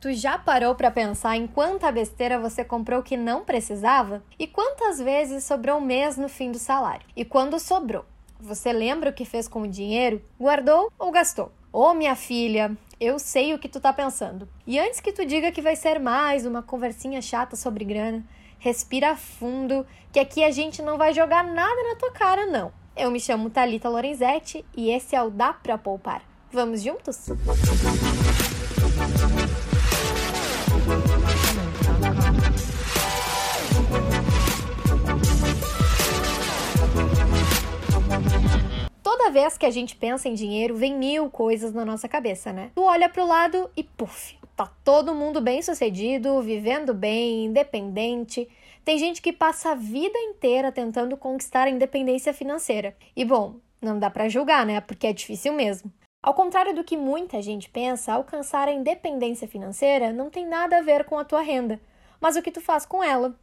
Tu já parou para pensar em quanta besteira você comprou que não precisava? E quantas vezes sobrou um mês no fim do salário? E quando sobrou, você lembra o que fez com o dinheiro? Guardou ou gastou? Ô oh, minha filha, eu sei o que tu tá pensando. E antes que tu diga que vai ser mais uma conversinha chata sobre grana, respira fundo, que aqui a gente não vai jogar nada na tua cara, não. Eu me chamo Talita Lorenzetti e esse é o Dá Pra Poupar. Vamos juntos? Toda vez que a gente pensa em dinheiro, vem mil coisas na nossa cabeça, né? Tu olha pro lado e puf, tá todo mundo bem sucedido, vivendo bem, independente. Tem gente que passa a vida inteira tentando conquistar a independência financeira. E bom, não dá para julgar, né? Porque é difícil mesmo. Ao contrário do que muita gente pensa, alcançar a independência financeira não tem nada a ver com a tua renda, mas o que tu faz com ela.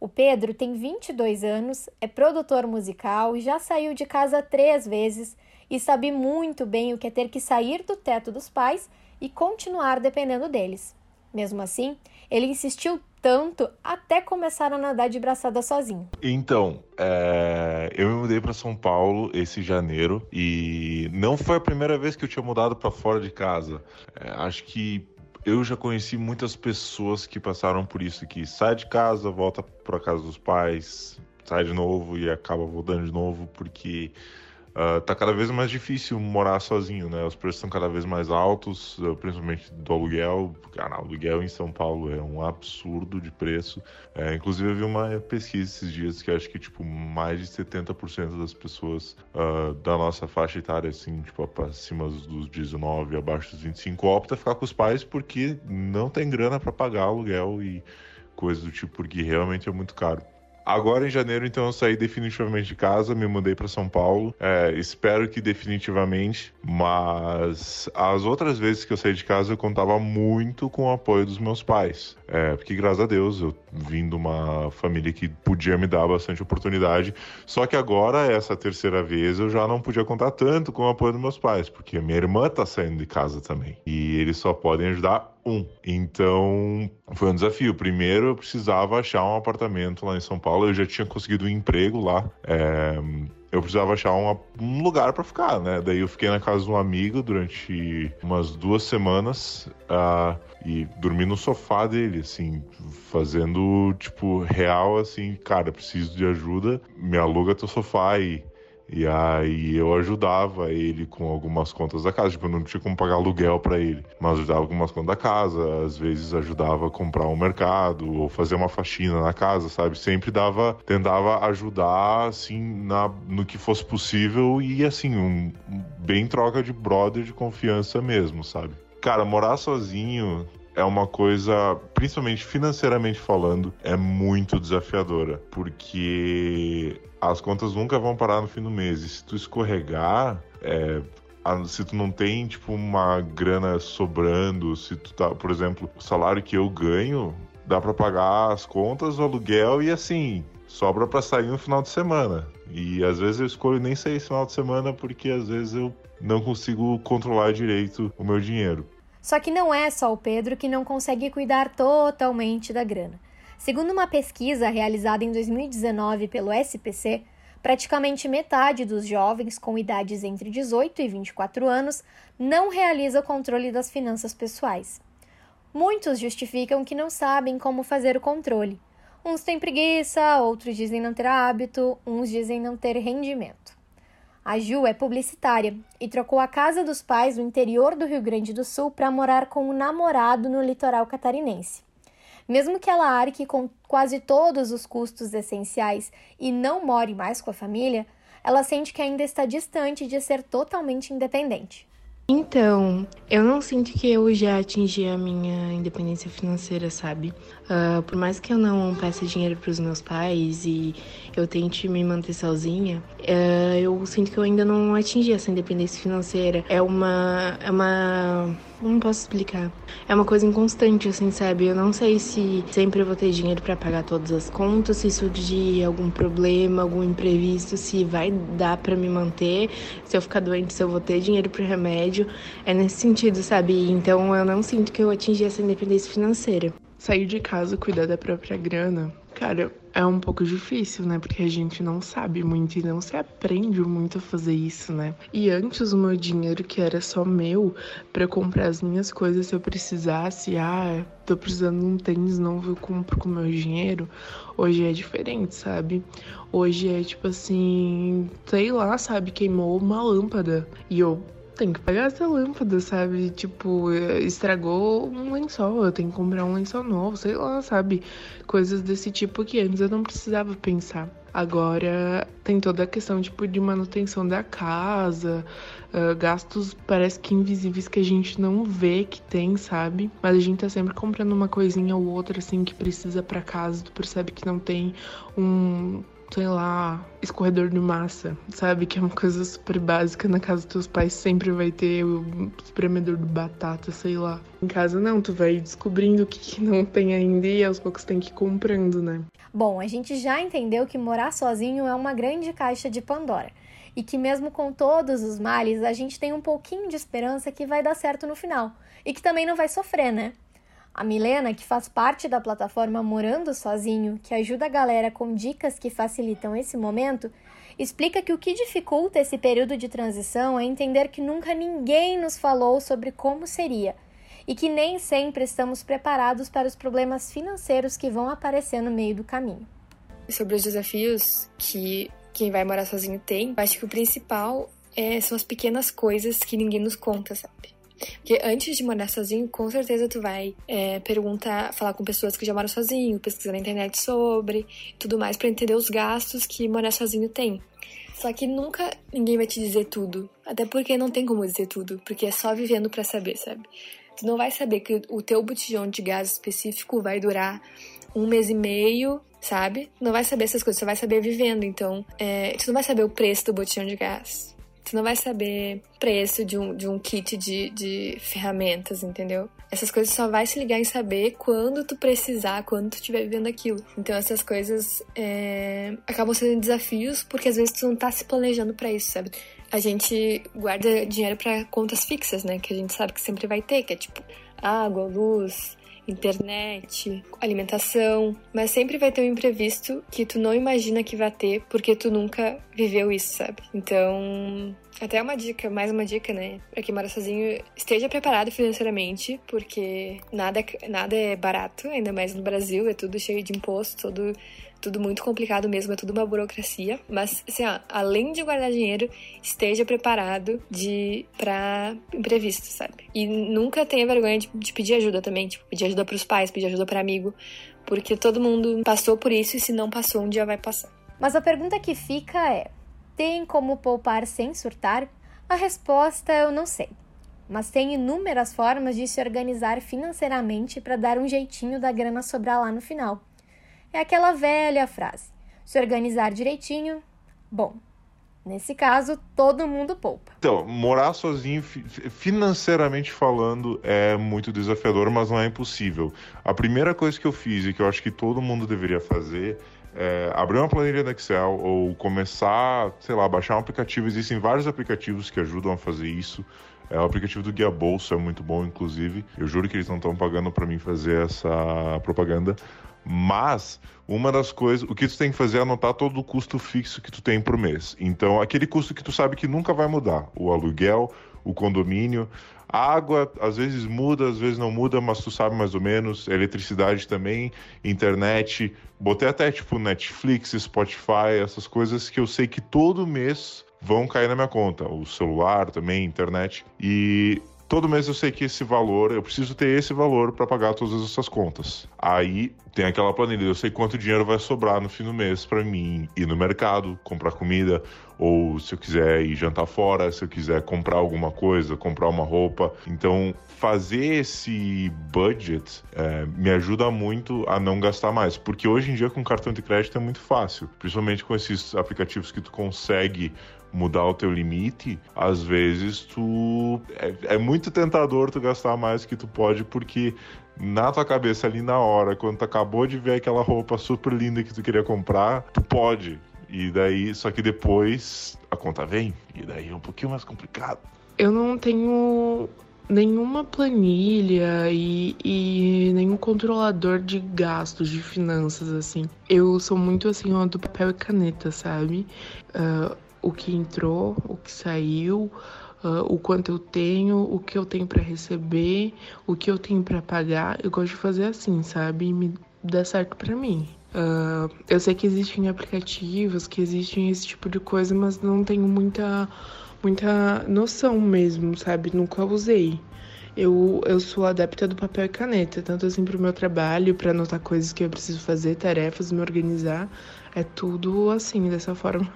O Pedro tem 22 anos, é produtor musical, já saiu de casa três vezes e sabe muito bem o que é ter que sair do teto dos pais e continuar dependendo deles. Mesmo assim, ele insistiu tanto até começar a nadar de braçada sozinho. Então, é... eu me mudei para São Paulo esse janeiro e não foi a primeira vez que eu tinha mudado para fora de casa. É, acho que eu já conheci muitas pessoas que passaram por isso, que sai de casa, volta para casa dos pais, sai de novo e acaba voltando de novo porque Uh, tá cada vez mais difícil morar sozinho, né? Os preços estão cada vez mais altos, uh, principalmente do aluguel. Cara, aluguel em São Paulo é um absurdo de preço. É, inclusive, eu vi uma pesquisa esses dias que acho que, tipo, mais de 70% das pessoas uh, da nossa faixa etária, assim, tipo, acima dos 19 abaixo dos 25, opta ficar com os pais porque não tem grana para pagar aluguel e coisas do tipo, porque realmente é muito caro. Agora em janeiro, então, eu saí definitivamente de casa, me mudei para São Paulo. É, espero que definitivamente, mas as outras vezes que eu saí de casa eu contava muito com o apoio dos meus pais. É, porque graças a Deus eu vim de uma família que podia me dar bastante oportunidade. Só que agora, essa terceira vez, eu já não podia contar tanto com o apoio dos meus pais, porque minha irmã tá saindo de casa também. E eles só podem ajudar um. Então, foi um desafio. Primeiro, eu precisava achar um apartamento lá em São Paulo. Eu já tinha conseguido um emprego lá. É... Eu precisava achar uma, um lugar para ficar, né? Daí eu fiquei na casa de um amigo durante umas duas semanas uh, e dormi no sofá dele, assim, fazendo, tipo, real, assim, cara, preciso de ajuda, me aluga teu sofá e e aí eu ajudava ele com algumas contas da casa, tipo, eu não tinha como pagar aluguel para ele, mas ajudava algumas contas da casa, às vezes ajudava a comprar um mercado ou fazer uma faxina na casa, sabe? Sempre dava, tentava ajudar assim na, no que fosse possível e assim, um, bem troca de brother de confiança mesmo, sabe? Cara, morar sozinho é uma coisa, principalmente financeiramente falando, é muito desafiadora, porque as contas nunca vão parar no fim do mês. E se tu escorregar, é, se tu não tem tipo uma grana sobrando, se tu tá, por exemplo, o salário que eu ganho, dá para pagar as contas, o aluguel e assim, sobra para sair no final de semana. E às vezes eu escolho nem sair esse final de semana porque às vezes eu não consigo controlar direito o meu dinheiro. Só que não é só o Pedro que não consegue cuidar totalmente da grana. Segundo uma pesquisa realizada em 2019 pelo SPC, praticamente metade dos jovens com idades entre 18 e 24 anos não realiza o controle das finanças pessoais. Muitos justificam que não sabem como fazer o controle. Uns têm preguiça, outros dizem não ter hábito, uns dizem não ter rendimento. A Ju é publicitária e trocou a casa dos pais no interior do Rio Grande do Sul para morar com um namorado no litoral catarinense. Mesmo que ela arque com quase todos os custos essenciais e não more mais com a família, ela sente que ainda está distante de ser totalmente independente. Então, eu não sinto que eu já atingi a minha independência financeira, sabe? Uh, por mais que eu não peça dinheiro para os meus pais e eu tente me manter sozinha, uh, eu sinto que eu ainda não atingi essa independência financeira. É uma, é uma Não posso explicar. É uma coisa inconstante, assim, sabe? Eu não sei se sempre vou ter dinheiro para pagar todas as contas, se surgir algum problema, algum imprevisto, se vai dar para me manter, se eu ficar doente, se eu vou ter dinheiro para remédio. É nesse sentido, sabe? Então eu não sinto que eu atingi essa independência financeira. Sair de casa, cuidar da própria grana, cara, é um pouco difícil, né? Porque a gente não sabe muito e não se aprende muito a fazer isso, né? E antes o meu dinheiro, que era só meu, para comprar as minhas coisas, se eu precisasse, ah, tô precisando de um tênis novo, eu compro com meu dinheiro. Hoje é diferente, sabe? Hoje é tipo assim, sei lá, sabe? Queimou uma lâmpada e eu tem que pagar essa lâmpada, sabe? Tipo, estragou um lençol, eu tenho que comprar um lençol novo, sei lá, sabe? Coisas desse tipo que antes eu não precisava pensar. Agora tem toda a questão tipo de manutenção da casa, uh, gastos parece que invisíveis que a gente não vê que tem, sabe? Mas a gente tá sempre comprando uma coisinha ou outra assim que precisa para casa, tu percebe que não tem um sei lá, escorredor de massa, sabe? Que é uma coisa super básica. Na casa dos teus pais sempre vai ter o espremedor de batata, sei lá. Em casa não, tu vai descobrindo o que, não tem ainda e aos poucos tem que ir comprando, né? Bom, a gente já entendeu que morar sozinho é uma grande caixa de Pandora. E que mesmo com todos os males, a gente tem um pouquinho de esperança que vai dar certo no final. E que também não vai sofrer, né? A Milena, que faz parte da plataforma Morando Sozinho, que ajuda a galera com dicas que facilitam esse momento, explica que o que dificulta esse período de transição é entender que nunca ninguém nos falou sobre como seria e que nem sempre estamos preparados para os problemas financeiros que vão aparecer no meio do caminho. Sobre os desafios que quem vai morar sozinho tem, acho que o principal é, são as pequenas coisas que ninguém nos conta, sabe? Porque antes de morar sozinho, com certeza tu vai é, perguntar, falar com pessoas que já moram sozinho, pesquisar na internet sobre, tudo mais, para entender os gastos que morar sozinho tem. Só que nunca ninguém vai te dizer tudo. Até porque não tem como dizer tudo, porque é só vivendo para saber, sabe? Tu não vai saber que o teu botijão de gás específico vai durar um mês e meio, sabe? Não vai saber essas coisas, você vai saber vivendo. Então, é, tu não vai saber o preço do botijão de gás. Tu não vai saber preço de um, de um kit de, de ferramentas, entendeu? Essas coisas só vai se ligar em saber quando tu precisar, quando tu estiver vivendo aquilo. Então essas coisas é, acabam sendo desafios porque às vezes tu não tá se planejando para isso, sabe? A gente guarda dinheiro para contas fixas, né? Que a gente sabe que sempre vai ter, que é tipo água, luz, internet, alimentação, mas sempre vai ter um imprevisto que tu não imagina que vai ter porque tu nunca viveu isso, sabe? Então, até uma dica, mais uma dica, né? Pra quem mora sozinho, esteja preparado financeiramente, porque nada, nada é barato, ainda mais no Brasil, é tudo cheio de imposto, todo tudo muito complicado mesmo, é tudo uma burocracia. Mas, assim, ó, além de guardar dinheiro, esteja preparado de para imprevisto, sabe? E nunca tenha vergonha de, de pedir ajuda também, tipo, pedir ajuda para os pais, pedir ajuda para amigo, porque todo mundo passou por isso e se não passou, um dia vai passar. Mas a pergunta que fica é: tem como poupar sem surtar? A resposta eu não sei. Mas tem inúmeras formas de se organizar financeiramente para dar um jeitinho da grana sobrar lá no final. É aquela velha frase: se organizar direitinho, bom. Nesse caso, todo mundo poupa. Então, morar sozinho, financeiramente falando, é muito desafiador, mas não é impossível. A primeira coisa que eu fiz e que eu acho que todo mundo deveria fazer é, abrir uma planilha no Excel ou começar, sei lá, baixar um aplicativo. Existem vários aplicativos que ajudam a fazer isso. É, o aplicativo do Guia Bolsa é muito bom, inclusive. Eu juro que eles não estão pagando para mim fazer essa propaganda. Mas uma das coisas, o que tu tem que fazer é anotar todo o custo fixo que tu tem por mês. Então, aquele custo que tu sabe que nunca vai mudar, o aluguel, o condomínio, a água às vezes muda, às vezes não muda, mas tu sabe mais ou menos. Eletricidade também, internet. Botei até tipo Netflix, Spotify, essas coisas que eu sei que todo mês vão cair na minha conta. O celular também, internet. E todo mês eu sei que esse valor, eu preciso ter esse valor para pagar todas essas contas. Aí tem aquela planilha, eu sei quanto dinheiro vai sobrar no fim do mês para mim ir no mercado, comprar comida, ou se eu quiser ir jantar fora, se eu quiser comprar alguma coisa, comprar uma roupa. Então, fazer esse budget é, me ajuda muito a não gastar mais, porque hoje em dia com cartão de crédito é muito fácil, principalmente com esses aplicativos que tu consegue mudar o teu limite, às vezes tu é, é muito tentador tu gastar mais que tu pode porque na tua cabeça ali na hora, quando tu acabou de ver aquela roupa super linda que tu queria comprar, tu pode. E daí, só que depois a conta vem, e daí é um pouquinho mais complicado. Eu não tenho nenhuma planilha e, e, nenhum controlador de gastos, de finanças, assim. Eu sou muito assim, ó, do papel e caneta, sabe? Uh, o que entrou, o que saiu, uh, o quanto eu tenho, o que eu tenho para receber, o que eu tenho para pagar. Eu gosto de fazer assim, sabe? E me dá certo para mim. Uh, eu sei que existem aplicativos, que existem esse tipo de coisa, mas não tenho muita, muita noção mesmo, sabe? Nunca usei. Eu, eu sou adepta do papel e caneta, tanto assim para o meu trabalho, para anotar coisas que eu preciso fazer, tarefas, me organizar. É tudo assim, dessa forma.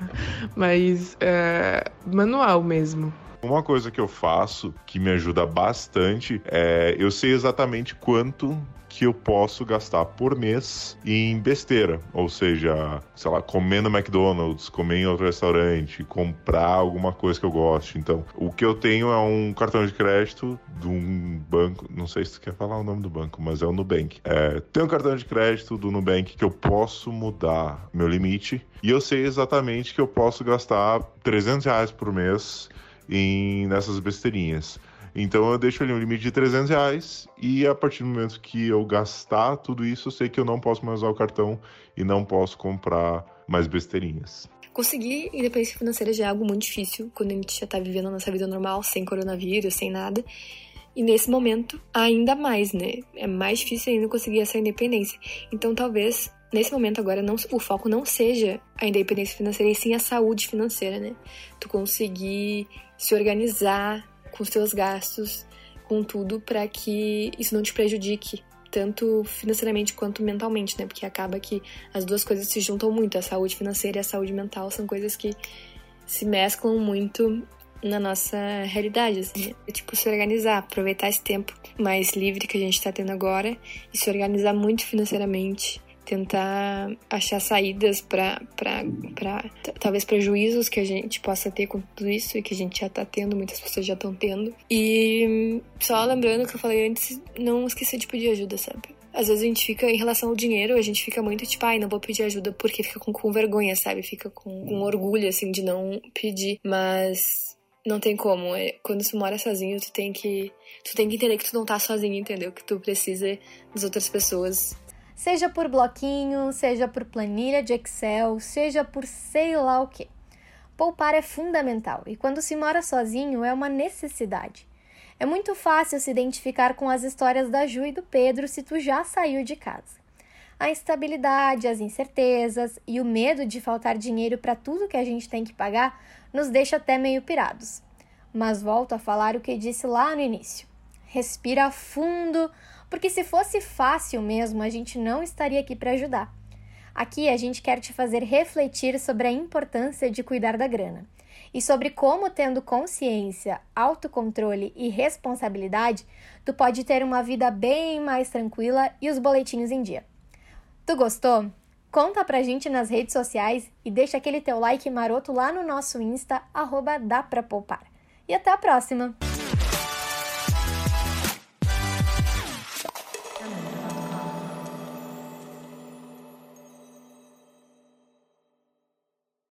Mas é, manual mesmo. Uma coisa que eu faço que me ajuda bastante é eu sei exatamente quanto que eu posso gastar por mês em besteira, ou seja, sei lá, comer no McDonald's, comer em outro restaurante, comprar alguma coisa que eu goste. Então, o que eu tenho é um cartão de crédito de um banco, não sei se tu quer falar o nome do banco, mas é o Nubank. É, tem um cartão de crédito do Nubank que eu posso mudar meu limite e eu sei exatamente que eu posso gastar 300 reais por mês em nessas besteirinhas. Então eu deixo ali um limite de 300 reais e a partir do momento que eu gastar tudo isso, eu sei que eu não posso mais usar o cartão e não posso comprar mais besteirinhas. Conseguir independência financeira já é algo muito difícil quando a gente já tá vivendo a nossa vida normal, sem coronavírus, sem nada. E nesse momento, ainda mais, né? É mais difícil ainda conseguir essa independência. Então, talvez, nesse momento agora, não, o foco não seja a independência financeira, e sim a saúde financeira, né? Tu conseguir se organizar, com os teus gastos, com tudo, para que isso não te prejudique tanto financeiramente quanto mentalmente, né? Porque acaba que as duas coisas se juntam muito, a saúde financeira e a saúde mental são coisas que se mesclam muito na nossa realidade, assim. É, tipo, se organizar, aproveitar esse tempo mais livre que a gente tá tendo agora e se organizar muito financeiramente tentar achar saídas para talvez prejuízos que a gente possa ter com tudo isso e que a gente já tá tendo, muitas pessoas já estão tendo. E só lembrando o que eu falei antes, não esquecer de pedir ajuda, sabe? Às vezes a gente fica, em relação ao dinheiro, a gente fica muito tipo, ai, não vou pedir ajuda porque fica com, com vergonha, sabe? Fica com, com orgulho, assim, de não pedir. Mas não tem como. É, quando tu mora sozinho, tu tem que. Tu tem que entender que tu não tá sozinho, entendeu? Que tu precisa das outras pessoas seja por bloquinho, seja por planilha de Excel, seja por sei lá o que. Poupar é fundamental e quando se mora sozinho é uma necessidade. É muito fácil se identificar com as histórias da Ju e do Pedro se tu já saiu de casa. A instabilidade, as incertezas e o medo de faltar dinheiro para tudo que a gente tem que pagar nos deixa até meio pirados. Mas volto a falar o que disse lá no início. Respira fundo, porque se fosse fácil mesmo, a gente não estaria aqui para ajudar. Aqui a gente quer te fazer refletir sobre a importância de cuidar da grana e sobre como, tendo consciência, autocontrole e responsabilidade, tu pode ter uma vida bem mais tranquila e os boletinhos em dia. Tu gostou? Conta pra gente nas redes sociais e deixa aquele teu like maroto lá no nosso Insta, arroba dá pra poupar. E até a próxima!